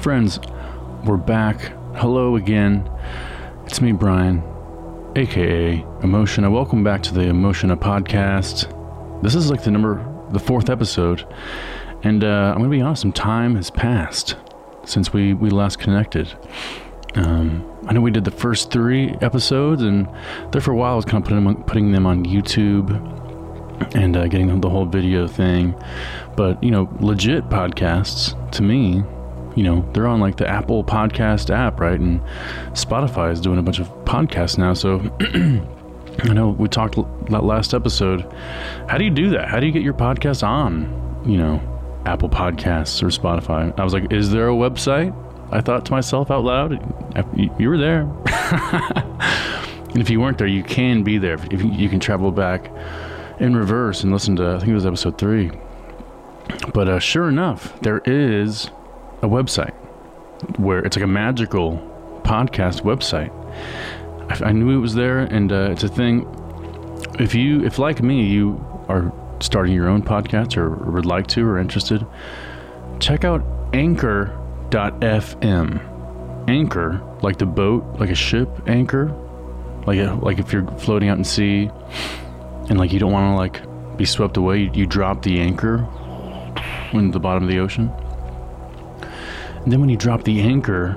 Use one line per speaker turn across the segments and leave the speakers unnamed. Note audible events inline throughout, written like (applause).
Friends, we're back. Hello again. It's me, Brian, aka Emotiona. Welcome back to the Emotiona podcast. This is like the number, the fourth episode, and uh, I'm gonna be honest. Some time has passed since we we last connected. Um, I know we did the first three episodes, and there for a while I was kind of putting them on, putting them on YouTube and uh, getting the whole video thing. But you know, legit podcasts to me, you know, they're on like the Apple Podcast app, right? And Spotify is doing a bunch of podcasts now. So (clears throat) I know we talked that last episode. How do you do that? How do you get your podcast on, you know, Apple Podcasts or Spotify? I was like, is there a website? I thought to myself out loud, you were there. (laughs) and if you weren't there, you can be there. If you can travel back in reverse and listen to, I think it was episode three. But uh, sure enough, there is a website where it's like a magical podcast website. I, I knew it was there, and uh, it's a thing. If you, if like me, you are starting your own podcast or would like to or interested, check out Anchor FM. Anchor, like the boat, like a ship anchor, like a, like if you're floating out in sea, and like you don't want to like be swept away, you, you drop the anchor in the bottom of the ocean. And then when you drop the anchor,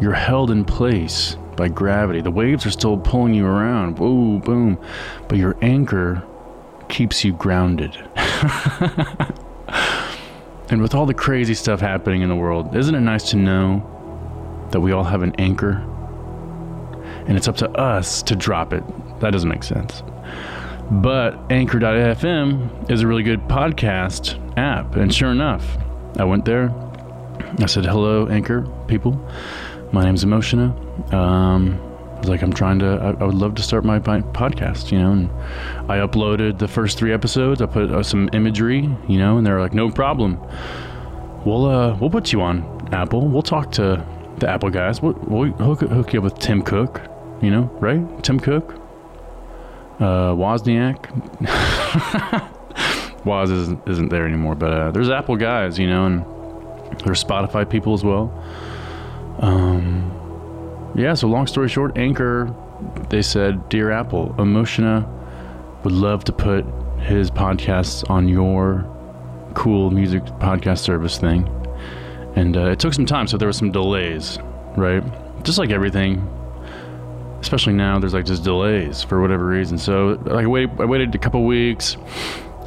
you're held in place by gravity. The waves are still pulling you around, boom, boom, but your anchor keeps you grounded. (laughs) And with all the crazy stuff happening in the world, isn't it nice to know that we all have an anchor? And it's up to us to drop it. That doesn't make sense. But Anchor.fm is a really good podcast app. And sure enough, I went there. I said, hello, Anchor people. My name's Emotiona. Um, like I'm trying to. I, I, would love to start my podcast, you know. And I uploaded the first three episodes. I put uh, some imagery, you know, and they're like, no problem. We'll uh, we'll put you on Apple. We'll talk to the Apple guys. We'll, we'll hook, hook you up with Tim Cook, you know, right? Tim Cook, uh, Wozniak. (laughs) Woz isn't, isn't there anymore, but uh, there's Apple guys, you know, and there's Spotify people as well. Um, yeah, so long story short, Anchor, they said, Dear Apple, Emotiona would love to put his podcasts on your cool music podcast service thing. And uh, it took some time, so there were some delays, right? Just like everything, especially now, there's like just delays for whatever reason. So like I waited, I waited a couple weeks,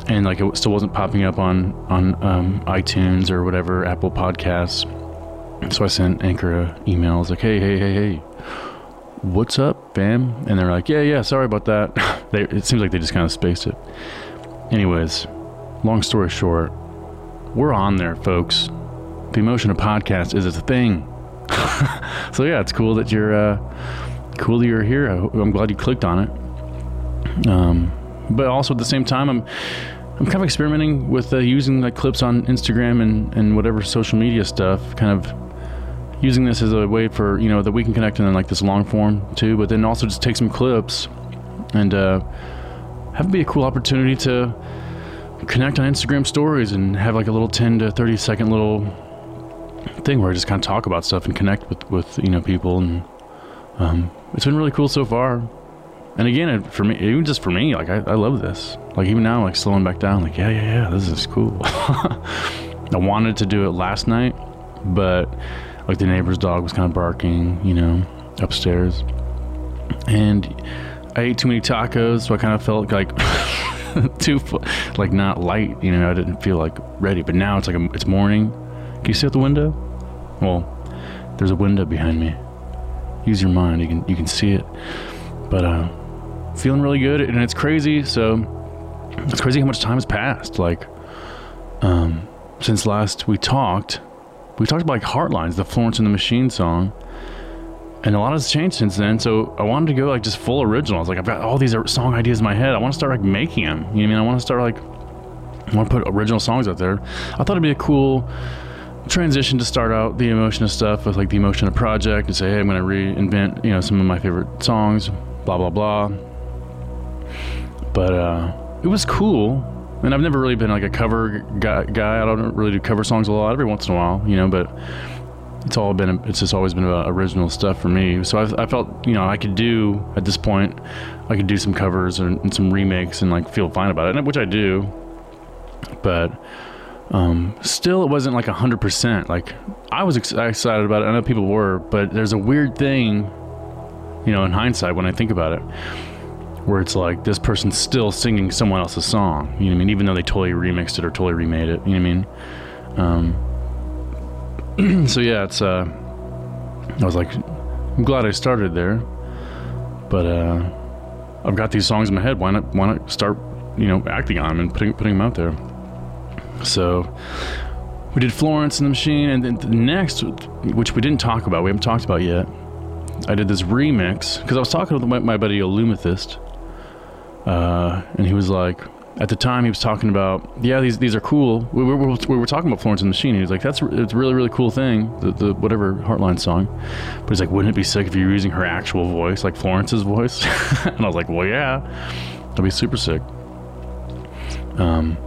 and like it still wasn't popping up on on um, iTunes or whatever Apple Podcasts. So I sent Anchor an email. I was like, hey, hey, hey, hey, what's up, fam? And they're like, yeah, yeah, sorry about that. (laughs) they, it seems like they just kind of spaced it. Anyways, long story short, we're on there, folks. The Emotiona podcast is a thing. (laughs) so yeah, it's cool that you're uh, cool that you're here. I, am glad you clicked on it. Um, but also at the same time, I'm I'm kind of experimenting with uh, using like clips on Instagram and and whatever social media stuff, kind of using this as a way for you know that we can connect in like this long form too, but then also just take some clips and uh, have it be a cool opportunity to connect on Instagram stories and have like a little 10 to 30 second little thing where I just kind of talk about stuff and connect with with you know people and um, it's been really cool so far. And again, for me, even just for me, like I, I love this. Like even now, like slowing back down, like yeah, yeah, yeah, this is cool. (laughs) I wanted to do it last night, but like the neighbor's dog was kind of barking, you know, upstairs. And I ate too many tacos, so I kind of felt like (laughs) too, like not light, you know. I didn't feel like ready. But now it's like a, it's morning. Can you see out the window? Well, there's a window behind me. Use your mind. You can you can see it. But uh, feeling really good, and it's crazy. So it's crazy how much time has passed. Like um, since last we talked we talked about like Heartlines, the Florence and the Machine song. And a lot has changed since then. So I wanted to go like just full originals. Like I've got all these song ideas in my head. I want to start like making them. You know what I mean? I want to start like I want to put original songs out there. I thought it'd be a cool transition to start out the Emotiona stuff with like the Emotiona project and say, hey, I'm going to reinvent you know some of my favorite songs, blah blah blah. But uh, it was cool and I've never really been like a cover guy. I don't really do cover songs a lot. Every once in a while, you know. But it's all been it's just always been about original stuff for me. So I, I felt you know I could do at this point I could do some covers and, and some remakes and like feel fine about it, which I do. But um, still, it wasn't like a hundred percent. Like I was ex- excited about it. I know people were, but there's a weird thing, you know, in hindsight when I think about it, where it's like this person's still singing someone else's song. You know what I mean? Even though they totally remixed it or totally remade it. You know what I mean? Um, (clears throat) so yeah, it's. Uh, I was like, I'm glad I started there, but uh, I've got these songs in my head. Why not? Why not start? You know, acting on them and putting putting them out there. So we did Florence and the Machine, and then the next, which we didn't talk about, we haven't talked about yet. I did this remix because I was talking with my, my buddy Illumithist, uh, and he was like, at the time he was talking about, yeah, these these are cool. We, we, we, we were talking about Florence and the Machine. He was like, that's it's a really really cool thing, the, the whatever Heartline song. But he's like, wouldn't it be sick if you were using her actual voice, like Florence's voice? (laughs) and I was like, well, yeah, that'd be super sick. Um,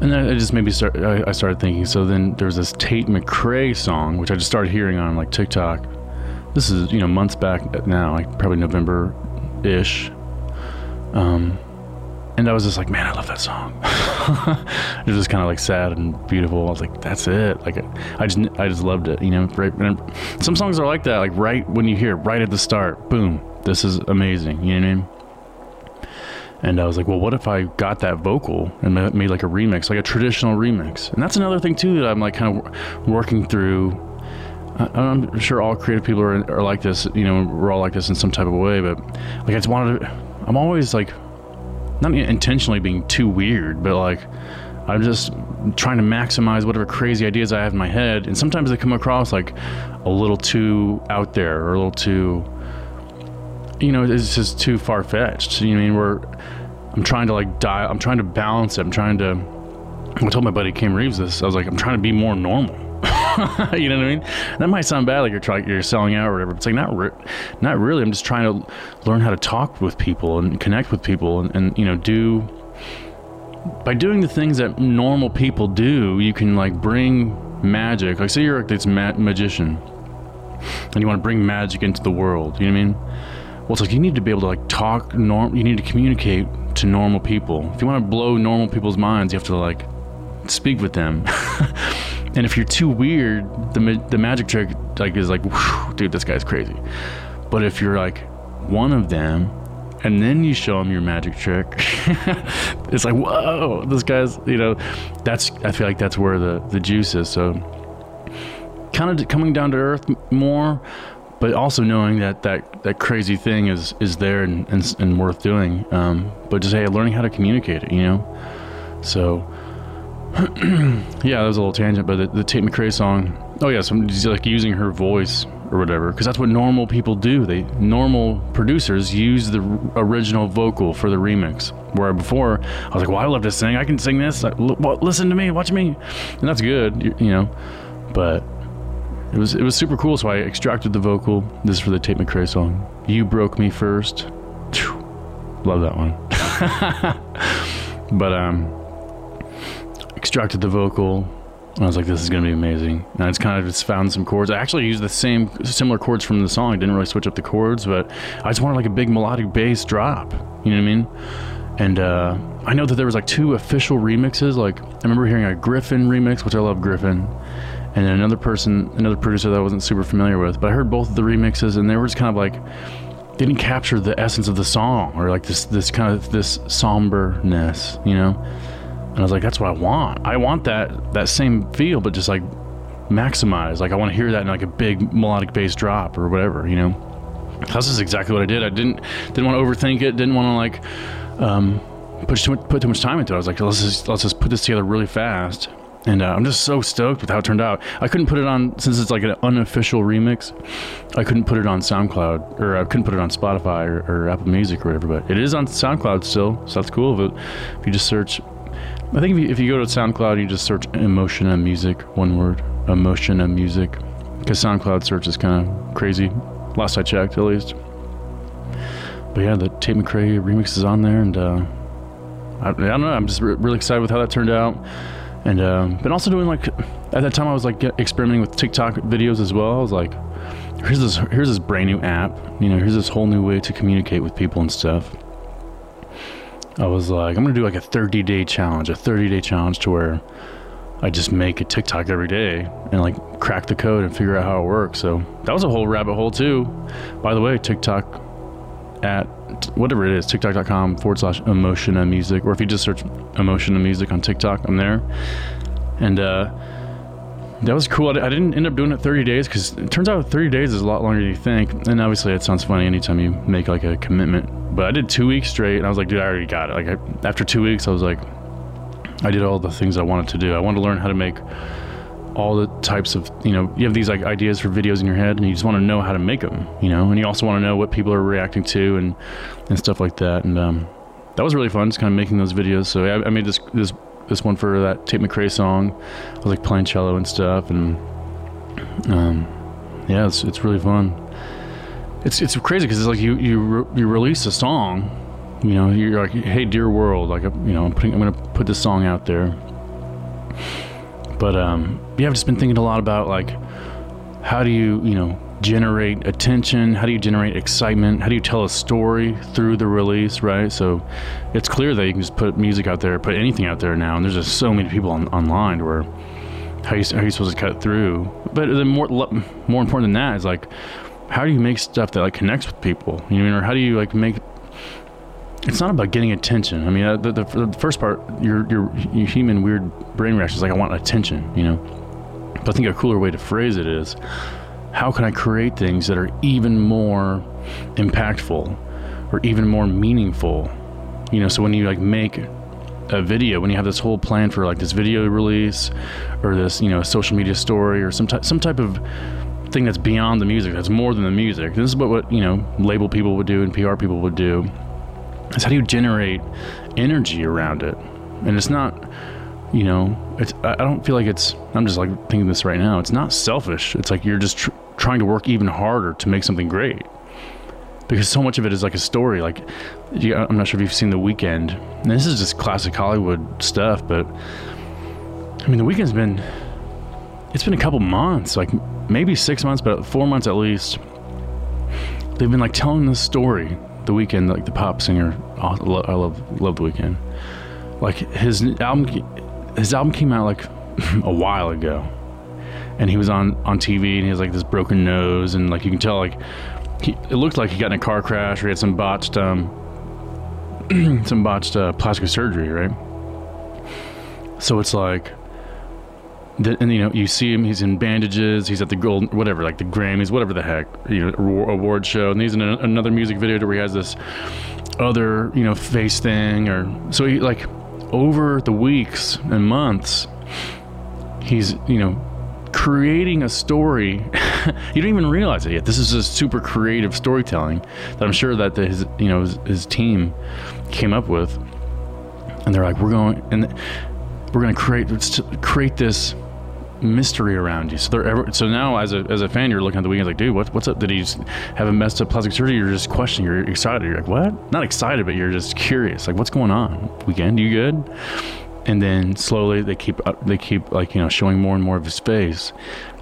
and then it just made me start. I, I started thinking. So then there was this Tate McRae song, which I just started hearing on like TikTok. This is you know months back now, like probably November, ish. Um, and I was just like, man, I love that song. (laughs) it was just kind of like sad and beautiful. I was like, that's it. Like, I just, I just loved it. You know, right. some songs are like that. Like right when you hear it, right at the start, boom, this is amazing. You know what I mean? And I was like, well, what if I got that vocal and made like a remix, like a traditional remix? And that's another thing too that I'm like kind of working through. I'm sure all creative people are, are like this, you know, we're all like this in some type of way, but like I just wanted to, I'm always like, not intentionally being too weird, but like, I'm just trying to maximize whatever crazy ideas I have in my head. And sometimes they come across like a little too out there or a little too, you know, it's just too far fetched. You know, I mean, we're I'm trying to like dial. I'm trying to balance it. I'm trying to. I told my buddy Cam Reeves this. I was like, I'm trying to be more normal. (laughs) you know what I mean? That might sound bad, like you're trying, you're selling out or whatever. But it's like not, re- not really. I'm just trying to learn how to talk with people and connect with people, and, and you know, do by doing the things that normal people do. You can like bring magic. Like, say you're like this ma- magician, and you want to bring magic into the world. You know what I mean? Well, it's like you need to be able to like talk norm. You need to communicate to normal people. If you want to blow normal people's minds, you have to like speak with them. (laughs) and if you're too weird, the the magic trick like is like, dude, this guy's crazy. But if you're like one of them, and then you show them your magic trick, (laughs) it's like, whoa, this guy's, you know, that's I feel like that's where the the juice is. So kind of coming down to earth more but also knowing that that, that crazy thing is is there and, and, and worth doing. Um, but just hey, learning how to communicate it, you know. So (clears throat) yeah, that was a little tangent, but the, the Tate McRae song. Oh yeah, so like using her voice or whatever, because that's what normal people do. They normal producers use the original vocal for the remix. Where before I was like, well, I love to sing. I can sing this. well, listen to me, watch me, and that's good, you, you know. But it was it was super cool. So I extracted the vocal. This is for the Tate McRae song. You broke me first. Love that one. (laughs) but um, extracted the vocal. I was like, this is gonna be amazing. And I just kind of just found some chords. I actually used the same similar chords from the song. I didn't really switch up the chords, but I just wanted like a big melodic bass drop. You know what I mean? And uh, I know that there was like two official remixes. Like I remember hearing a Gryffin remix, which I love Gryffin. and then another person, another producer that I wasn't super familiar with. But I heard both of the remixes, and they were just kind of like didn't capture the essence of the song or like this this kind of this somberness, you know. And I was like, that's what I want. I want that that same feel, but just like maximize. Like I want to hear that in like a big melodic bass drop or whatever, you know. This is exactly what I did. I didn't didn't want to overthink it. Didn't want to like um, put too much, put too much time into it. I was like, let's just let's just put this together really fast and uh, I'm just so stoked with how it turned out. I couldn't put it on since it's like an unofficial remix. I couldn't put it on SoundCloud or I couldn't put it on Spotify or, or Apple Music or whatever. But it is on SoundCloud still, so that's cool. But if you just search, I think if you, if you go to SoundCloud, you just search "emotion and music," one word, "emotion and music," because SoundCloud search is kind of crazy. Last I checked, at least. But yeah, the Tate McRae remix is on there, and uh, I, I, don't know. I'm just re- really excited with how that turned out and um, been also doing like at that time I was like experimenting with TikTok videos as well. I was like, here's this here's this brand new app, you know, here's this whole new way to communicate with people and stuff. I was like, I'm gonna do like a 30 day challenge, a 30 day challenge to where I just make a TikTok every day and like crack the code and figure out how it works. So that was a whole rabbit hole too. By the way, TikTok at whatever it is, tiktok.com forward slash emotion and music, or if you just search emotion and music on TikTok, I'm there. And uh, that was cool. I, didn't end up doing it 30 days because it turns out 30 days is a lot longer than you think. And obviously, it sounds funny anytime you make like a commitment. But I did two weeks straight, and I was like, dude, I already got it. Like I, after two weeks, I was like, I did all the things I wanted to do. I wanted to learn how to make all the types of you know you have these like ideas for videos in your head and you just want to know how to make them you know and you also want to know what people are reacting to and and stuff like that and um, that was really fun just kind of making those videos so I, I, made this this this one for that Tate McRae song I was like playing cello and stuff and um, yeah it's, it's really fun. It's it's crazy because it's like you you re- you release a song you know you're like hey dear world like you know I'm putting I'm gonna put this song out there. But um, yeah, I've just been thinking a lot about like how do you you know generate attention? How do you generate excitement? How do you tell a story through the release, right? So it's clear that you can just put music out there, put anything out there now, and there's just so many people on, online where how you, how are you supposed to cut through? But then more more important than that is like how do you make stuff that like connects with people? You know, or how do you like make it's not about getting attention. I mean, uh, the, the, the, first part, your, your, your human weird brain reaction is like, I want attention, you know? But I think a cooler way to phrase it is, how can I create things that are even more impactful or even more meaningful? You know, so when you like make a video, when you have this whole plan for like this video release or this, you know, social media story or some type, some type of thing that's beyond the music, that's more than the music. This is what, what, you know, label people would do and PR people would do is how do you generate energy around it? And it's not, you know, it's, I don't feel like it's, I'm just like thinking this right now. It's not selfish. It's like you're just tr- trying to work even harder to make something great. Because so much of it is like a story. Like, you, I'm not sure if you've seen The Weeknd. And this is just classic Hollywood stuff, but I mean, The Weeknd's been, it's been a couple months, like maybe six months, but four months at least. They've been like telling this story the Weeknd, like the pop singer, oh, I love love the Weeknd. Like his album, his album came out like (laughs) a while ago, and he was on on TV and he has like this broken nose and like you can tell like he, it looked like he got in a car crash or he had some botched um (clears throat) some botched uh, plastic surgery, right? So it's like and you know you see him he's in bandages he's at the gold whatever like the grammys whatever the heck you know award show and he's in a, another music video where he has this other you know face thing or so he like over the weeks and months he's you know creating a story. (laughs) You don't even realize it yet. This is a super creative storytelling that i'm sure that his you know his, his team came up with. And they're like we're going and we're going to create create this mystery around you. So they're ever, so now as a as a fan, you're looking at the Weeknd like, dude, what, what's up? Did he have a messed up plastic surgery? You're just questioning. You're excited. You're like, what? Not excited, but you're just curious. Like, what's going on? Weeknd, you good? And then slowly they keep they keep like you know showing more and more of his face,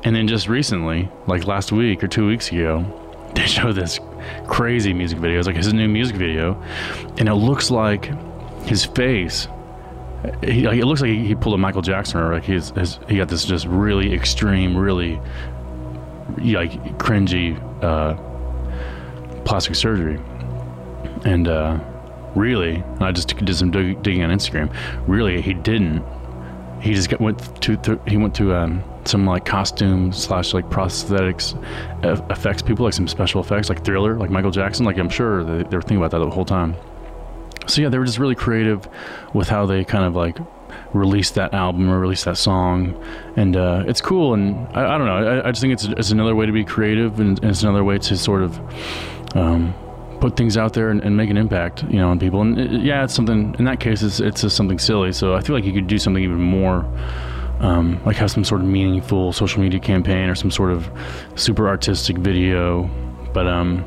and then just recently, like last week or two weeks ago, (laughs) they show this crazy music video. It's like his new music video, and it looks like his face he, like, it looks like he pulled a Michael Jackson or like he's his, he got this just really extreme, really like cringy uh, plastic surgery, and uh, really, I just did some dig- digging on Instagram. Really, he didn't. He just got, went to th- he went to um, some like costume slash like prosthetics effects people, like some special effects, like Thriller, like Michael Jackson. Like I'm sure they, they were thinking about that the whole time so yeah, they were just really creative with how they kind of like released that album or released that song, and uh, it's cool. And I, I don't know, I, I, just think it's it's another way to be creative, and, and it's another way to sort of um, put things out there and, and, make an impact, you know, on people. And it, yeah, it's something. In that case, it's it's just something silly. So I feel like you could do something even more. Um, like have some sort of meaningful social media campaign or some sort of super artistic video, but um,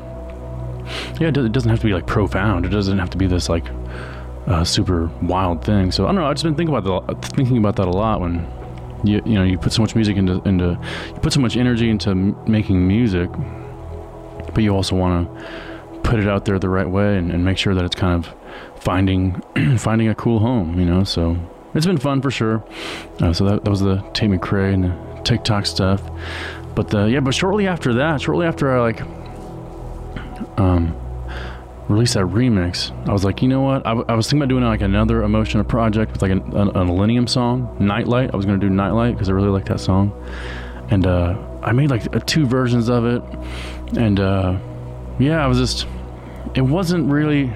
yeah, it doesn't have to be like profound. It doesn't have to be this like a super wild thing. So I don't know. I've just been thinking about that, thinking about that a lot when you you know you put so much music into into you put so much energy into m- making music, but you also want to put it out there the right way and, and make sure that it's kind of finding (clears throat) finding a cool home. You know, so it's been fun for sure. Uh, so that, that was the Tate McRae and the TikTok stuff. But the, yeah, but shortly after that, shortly after I like um released that remix, I was like, you know what? I, w- I was thinking about doing like another Emotiona project with like an, an, a Illenium song, Nightlight. I was gonna do Nightlight because I really like that song, and uh, I made like uh, two versions of it, and uh, yeah, I was just, it wasn't really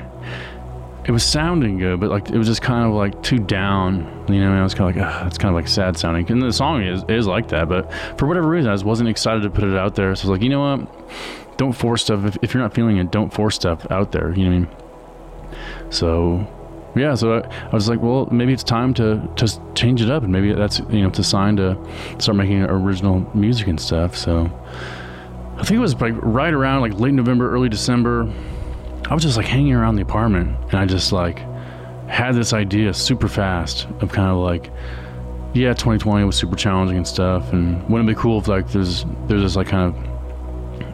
it was sounding good, but like it was just kind of like too down. You know, I was kind of like, it's kind of like sad sounding. And the song is is like that, but for whatever reason, I just wasn't excited to put it out there. So I was like, you know what? Don't force stuff. If, if you're not feeling it, don't force stuff out there. You know what I mean? So yeah, so I, I, was like, well, maybe it's time to to change it up, and maybe that's you know to sign to start making original music and stuff. So I think it was like right around like late November, early December. I was just like hanging around the apartment and I just like had this idea super fast of kind of like, yeah, 2020 was super challenging and stuff. And wouldn't it be cool if like there's there's this like kind of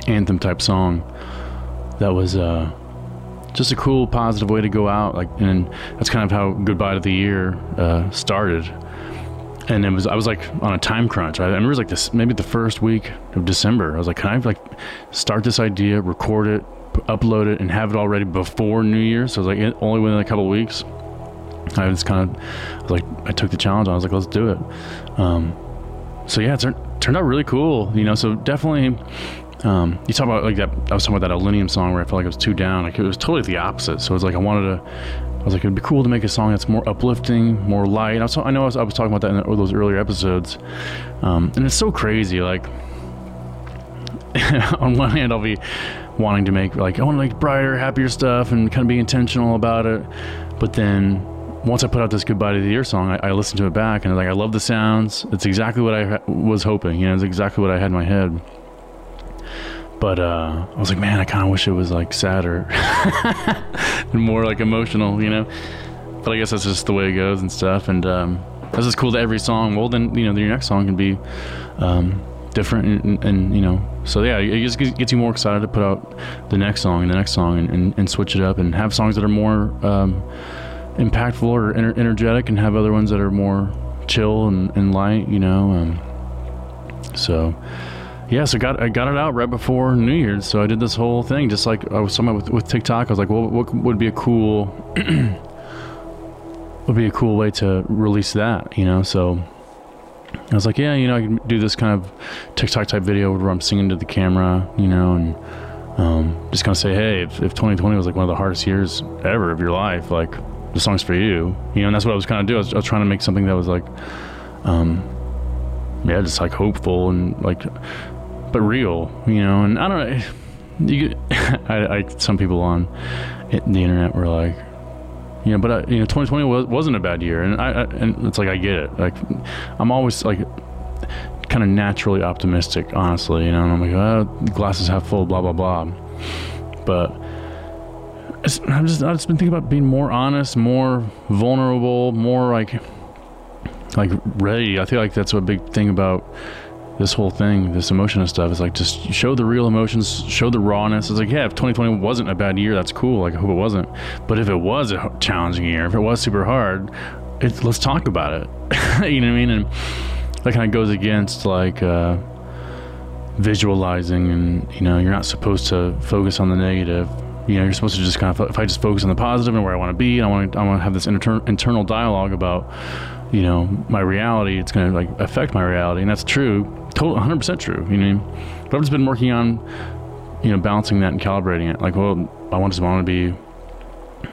anthem type song that was uh, just a cool positive way to go out. Like, and that's kind of how Goodbye to the Year uh, started. And it was I was like on a time crunch. I remember it was like this maybe the first week of December. I was like, can I like start this idea, record it, upload it and have it all ready before New Year. So it was like only within a couple weeks. I was kind of like I took the challenge. I was like, let's do it. Um, so yeah, it turned, turned out really cool. You know, so definitely. Um, you talk about like that. I was talking about that Illenium song where I felt like I was too down. Like it was totally the opposite. So it was like I wanted to. I was like, it'd be cool to make a song that's more uplifting, more light. I, was, I know I was, I was, talking about that in those earlier episodes, um, and it's so crazy. Like (laughs) on one hand, I'll be wanting to make like I want to make brighter, happier stuff and kind of be intentional about it. But then once I put out this goodbye to the year song, I, I listened to it back and I like I love the sounds. It's exactly what I was hoping. You know, it's exactly what I had in my head. But uh, I was like, man, I kind of wish it was like sadder (laughs) and more like emotional, you know. But I guess that's just the way it goes and stuff. And um, that's just cool that every song. Well, then you know, your next song can be um, different and, and, you know so yeah it just gets you more excited to put out the next song and the next song and, and, and switch it up and have songs that are more um, impactful or ener- energetic and have other ones that are more chill and, and light you know um, so yeah so got I got it out right before New Year's so I did this whole thing just like I was talking with, with TikTok I was like well what would be a cool (clears throat) would be a cool way to release that you know so I was like, yeah, you know, I can do this kind of TikTok type video where I'm singing to the camera, you know, and um, just kind of say, hey, if, if 2020 was like one of the hardest years ever of your life, like the song's for you, you know, and that's what I was kind of doing. I was, I was trying to make something that was like, um, yeah, just like hopeful and like, but real, you know, and I don't know. You, (laughs) I, I, some people on the internet were like, you know, but I, you know, 2020 was, wasn't a bad year, and I, I, and it's like I get it. Like, I'm always like kind of naturally optimistic, honestly, you know. And I'm like, oh, glasses half full, blah blah blah. But I'm just I've just been thinking about being more honest, more vulnerable, more like like ready. I feel like that's a big thing about this whole thing, this emotion and stuff, is like just show the real emotions, show the rawness. It's like, yeah, if 2020 wasn't a bad year, that's cool. Like, I hope it wasn't. But if it was a challenging year, if it was super hard, let's talk about it. (laughs) you know what I mean? And that kind of goes against like uh, visualizing, and you know, you're not supposed to focus on the negative. You know, you're supposed to just kind of, if I just focus on the positive and where I want to be, and I want to, I want to have this inter- internal dialogue about, you know, my reality. It's going to like affect my reality, and that's true total 100% true. You know, but I've just been working on, you know, balancing that and calibrating it. Like, well, I want to want to be.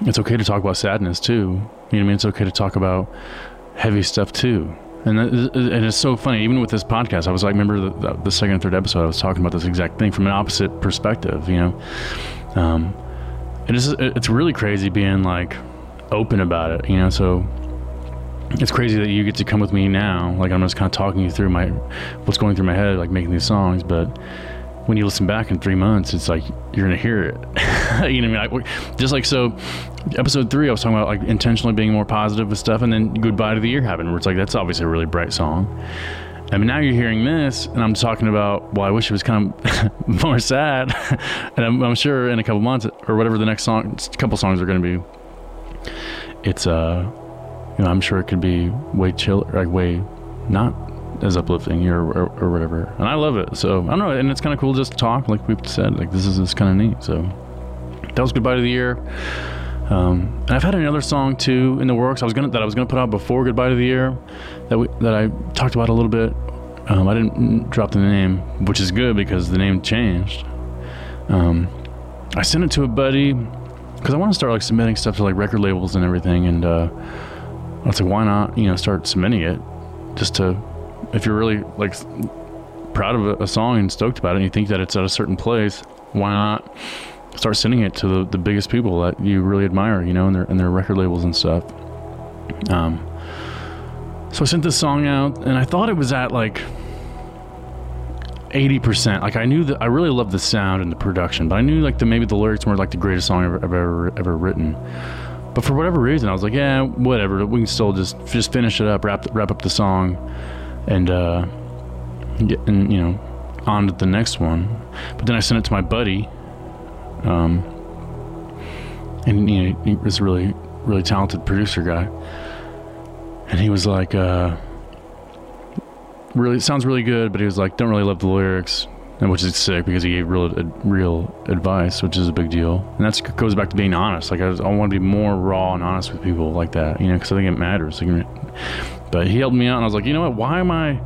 It's okay to talk about sadness too. You know I mean? It's okay to talk about heavy stuff too. And, and it's so funny. Even with this podcast, I was like, remember the, the second and third episode, I was talking about this exact thing from an opposite perspective. You know, um, it is it's really crazy being like open about it. You know, so it's crazy that you get to come with me now. Like I'm just kind of talking you through my what's going through my head, like making these songs. But when you listen back in three months, it's like you're gonna hear it. (laughs) you know what I mean? Like, just like so, episode three, I was talking about like intentionally being more positive with stuff, and then "Goodbye to the Year" happened, where it's like that's obviously a really bright song. I mean, now you're hearing this, and I'm talking about, well, I wish it was kind of (laughs) more sad. (laughs) and I'm, I'm, sure in a couple months or whatever the next song, couple songs are going to be, it's, uh, you know, I'm sure it could be way chill, like way not as uplifting or, or, or whatever. And I love it. So I don't know. And it's kind of cool just to talk, like we've said, like this is, is kind of neat. So that was Goodbye to the Year. Um, and I've had another song too in the works. I was gonna that I was gonna put out before Goodbye to the Year, that we, that I talked about a little bit. Um, I didn't drop the name, which is good because the name changed. Um, I sent it to a buddy because I want to start like submitting stuff to like record labels and everything. And uh, I was like, why not? You know, start submitting it just to if you're really like proud of a, song and stoked about it, and you think that it's at a certain place, why not? start sending it to the, the biggest people that you really admire, you know, and their and their record labels and stuff. Um, so I sent this song out, and I thought it was at like eighty percent. Like I knew that I really loved the sound and the production, but I knew like the maybe the lyrics weren't like the greatest song I've, I've ever ever written. But for whatever reason, I was like, yeah, whatever. We can still just just finish it up, wrap wrap up the song, and uh, and you know on to the next one. But then I sent it to my buddy um, and you know, he was a really, really talented producer guy. And he was like, uh, really, sounds really good, but he was like, don't really love the lyrics, which is sick because he gave real, real advice, which is a big deal. And that goes back to being honest. Like I, I want to be more raw and honest with people like that, you know, because I think it matters. But he helped me out, and I was like, you know what? Why am I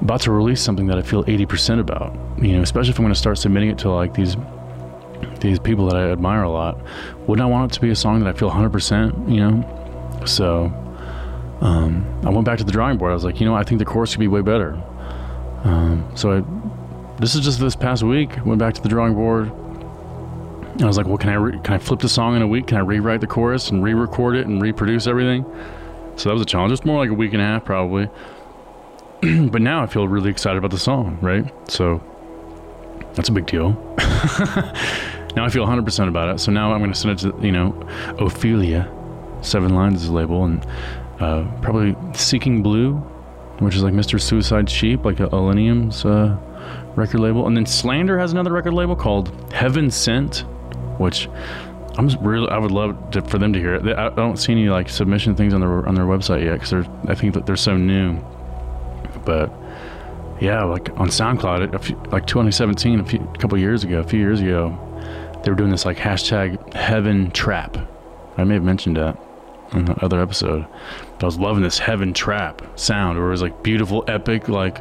about to release something that I feel 80% about? You know, especially if I'm going to start submitting it to like these these people that I admire a lot, wouldn't I want it to be a song that I feel 100%, you know? So um, I went back to the drawing board. I was like, you know, I think the chorus could be way better. Um, so I, this is just this past week. Went back to the drawing board. And I was like, well, can I re- can I flip the song in a week? Can I rewrite the chorus and re-record it and reproduce everything? So that was a challenge. It's more like a week and a half probably. (clears throat) but now I feel really excited about the song, right? So that's a big deal. (laughs) Now I feel 100% about it. So now I'm going to send it to, you know, Ophelia. Seven Lions is a label. And uh, probably Seeking Blue, which is like Mr. Suicide Sheep, like a Illenium's uh, record label. And then Slander has another record label called Heaven Sent, which I'm just really, I would love to, for them to hear it. I don't see any like submission things on their on their website yet because they're, I think that they're so new. But yeah, like on SoundCloud, few, like 2017, a, few, a couple years ago, a few years ago, they were doing this like hashtag heaven trap. I may have mentioned that in the other episode. But I was loving this heaven trap sound where it was like beautiful, epic, like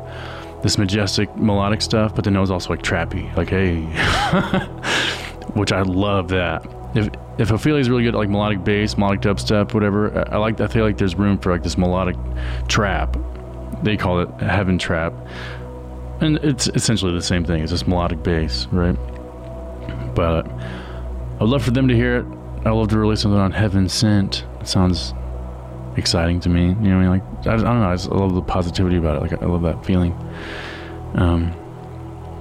this majestic melodic stuff, but then it was also like trappy. Like, hey. (laughs) Which I love that. If if Ophelia's really good at like melodic bass, melodic dubstep, whatever, I, I like I feel like there's room for like this melodic trap. They call it heaven trap. And it's essentially the same thing. It's just melodic bass, right? But I'd love for them to hear it. I'd love to release something on Heaven Sent. It sounds exciting to me. You know, I mean, like I, I don't know. I, just, I love the positivity about it. Like I love that feeling. Um,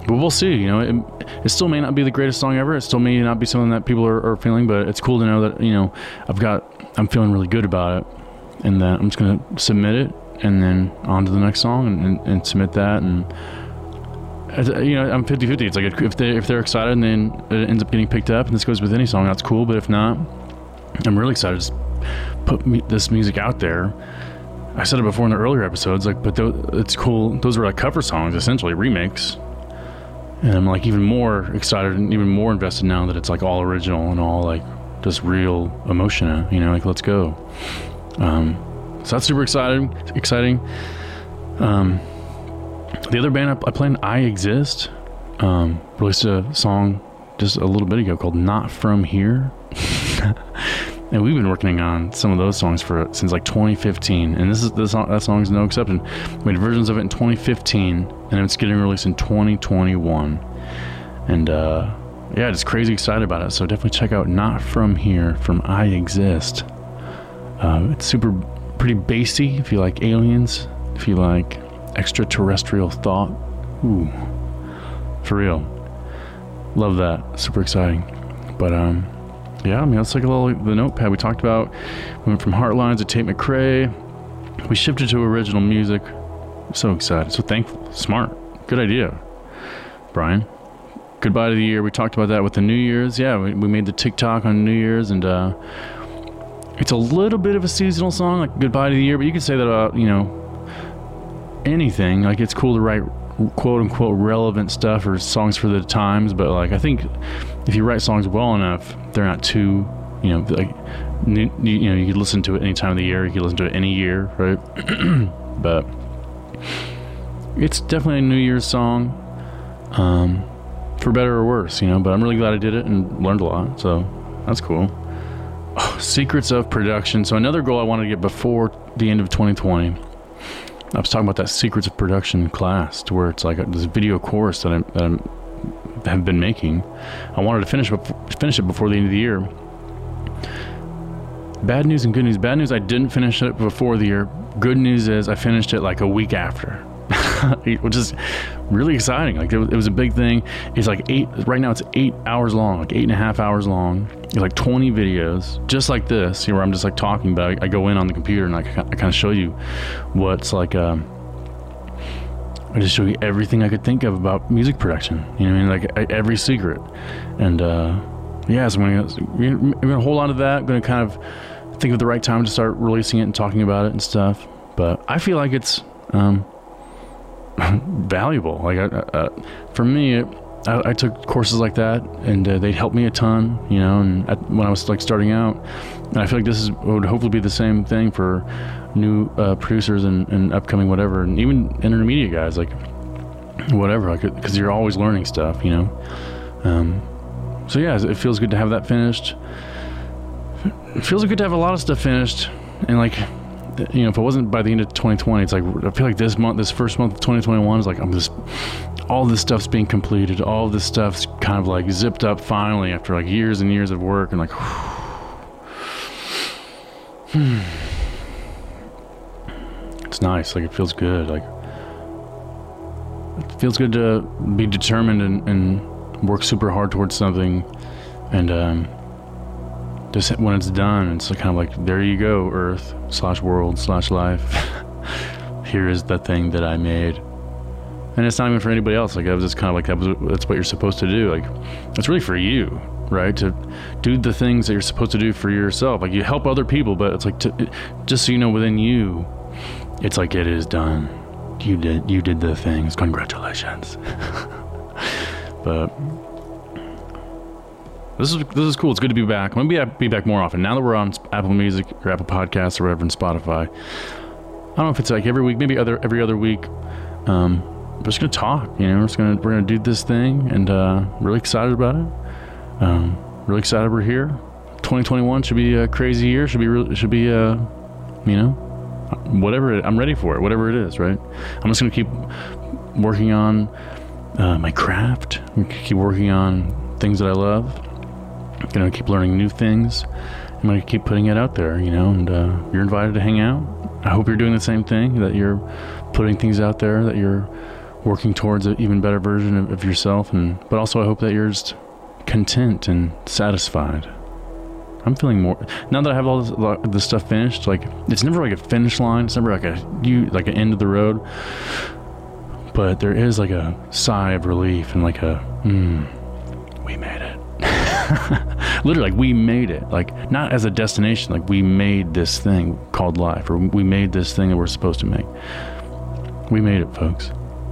but we'll see. You know, it, it still may not be the greatest song ever. It still may not be something that people are, are feeling. But it's cool to know that you know I've got. I'm feeling really good about it, and that I'm just gonna submit it, and then on to the next song, and, and, and submit that, and you know, I'm 50 50. It's like if, they, if they're excited and then it ends up getting picked up, and this goes with any song, that's cool. But if not, I'm really excited put me, this music out there. I said it before in the earlier episodes, like, but th- it's cool. Those were like cover songs, essentially, remix. And I'm like even more excited and even more invested now that it's like all original and all like just real emotion, you know, like let's go. Um, so that's super exciting, exciting. Um, the other band I, I I Exist, um, released a song just a little bit ago called Not From Here. (laughs) and we've been working on some of those songs for since like 2015 and this is this that song is no exception we made versions of it in 2015 and it's getting released in 2021 and uh, yeah just crazy excited about it so definitely check out not from here from i exist uh, it's super pretty bassy if you like aliens if you like extraterrestrial thought. Ooh, for real. love that. Super exciting. But um, yeah, I mean, let's take a little the notepad we talked about. We went from Heartlines to Tate McRae. We shifted to original music. So excited. So thankful. Smart. Good idea, Brian. Goodbye to the year. We talked about that with the New Year's. Yeah, we, we made the TikTok on New Year's, and uh, it's a little bit of a seasonal song, like Goodbye to the Year. But you could say that about you know anything. Like it's cool to write quote unquote relevant stuff or songs for the times. But like I think if you write songs well enough, they're not too you know like you know you could listen to it any time of the year. You could listen to it any year, right? (clears throat) but it's definitely a New Year's song. Um, for better or worse, you know. But I'm really glad I did it and learned a lot. So that's cool. Oh, secrets of production. So another goal I wanted to get before the end of 2020. I was talking about that secrets of production class, to where it's like this video course that, i that i have been making. I wanted to finish finish it before the end of the year. Bad news and good news. Bad news, I didn't finish it before the year. Good news is I finished it like a week after. (laughs) which is really exciting. Like it was, it was, a big thing. It's like eight. Right now, it's eight hours long, like eight and a half hours long. It's like 20 videos, just like this, you know, where I'm just like talking, but I, I go in on the computer and I, I kind of show you what's like. Um, I just show you everything I could think of about music production. You know, what I mean, like every secret, and uh, yeah, so I'm gonna, I'm gonna hold on to that. I'm gonna kind of think of the right time to start releasing it and talking about it and stuff. But I feel like it's um, (laughs) valuable. Like uh, for me, I, I, took courses like that, and uh, they helped me a ton. You know, and at, when I was like starting out, and I feel like this is would hopefully be the same thing for new uh, producers and, and, upcoming whatever, and even intermediate guys, like whatever, like because you're always learning stuff. You know. Um, so yeah, it feels good to have that finished. It feels good to have a lot of stuff finished, and like you know, if it wasn't by the end of 2020, it's like I feel like this month, this first month of 2021 is like I'm just all this stuff's being completed, all this stuff's kind of like zipped up finally after like years and years of work, and like, (sighs) hmm. it's nice. Like it feels good. Like it feels good to be determined and, and work super hard towards something, and um, just when it's done, it's kind of like there you go, Earth slash world slash life. (laughs) Here is the thing that I made, and it's not even for anybody else. Like I was just kind of like that was, that's what you're supposed to do. Like it's really for you, right? To do the things that you're supposed to do for yourself. Like you help other people, but it's like to, just so you know within you, it's like it is done. You did you did the things. Congratulations. (laughs) but this is this is cool. It's good to be back. I'm gonna be, back more often now that we're on Apple Music or Apple Podcasts or whatever, and Spotify. I don't know if it's like every week, maybe other every other week. Um, we're just gonna talk. You know, we're just gonna we're gonna do this thing, and uh, really excited about it. Um, really excited we're here. 2021 should be a crazy year. Should be really, should be uh, you know, whatever. It, I'm ready for it. Whatever it is, right? I'm just gonna keep working on uh, my craft. Keep working on things that I love gonna keep learning new things. I'm gonna keep putting it out there, you know. And uh, you're invited to hang out. I hope you're doing the same thing. That you're putting things out there. That you're working towards an even better version of, of yourself. And but also, I hope that you're just content and satisfied. I'm feeling more now that I have all this, this stuff finished. Like it's never like a finish line. It's never like a you like an end of the road. But there is like a sigh of relief and like a, hmm, we made it. (laughs) literally like we made it like not as a destination like we made this thing called life or we made this thing that we're supposed to make we made it folks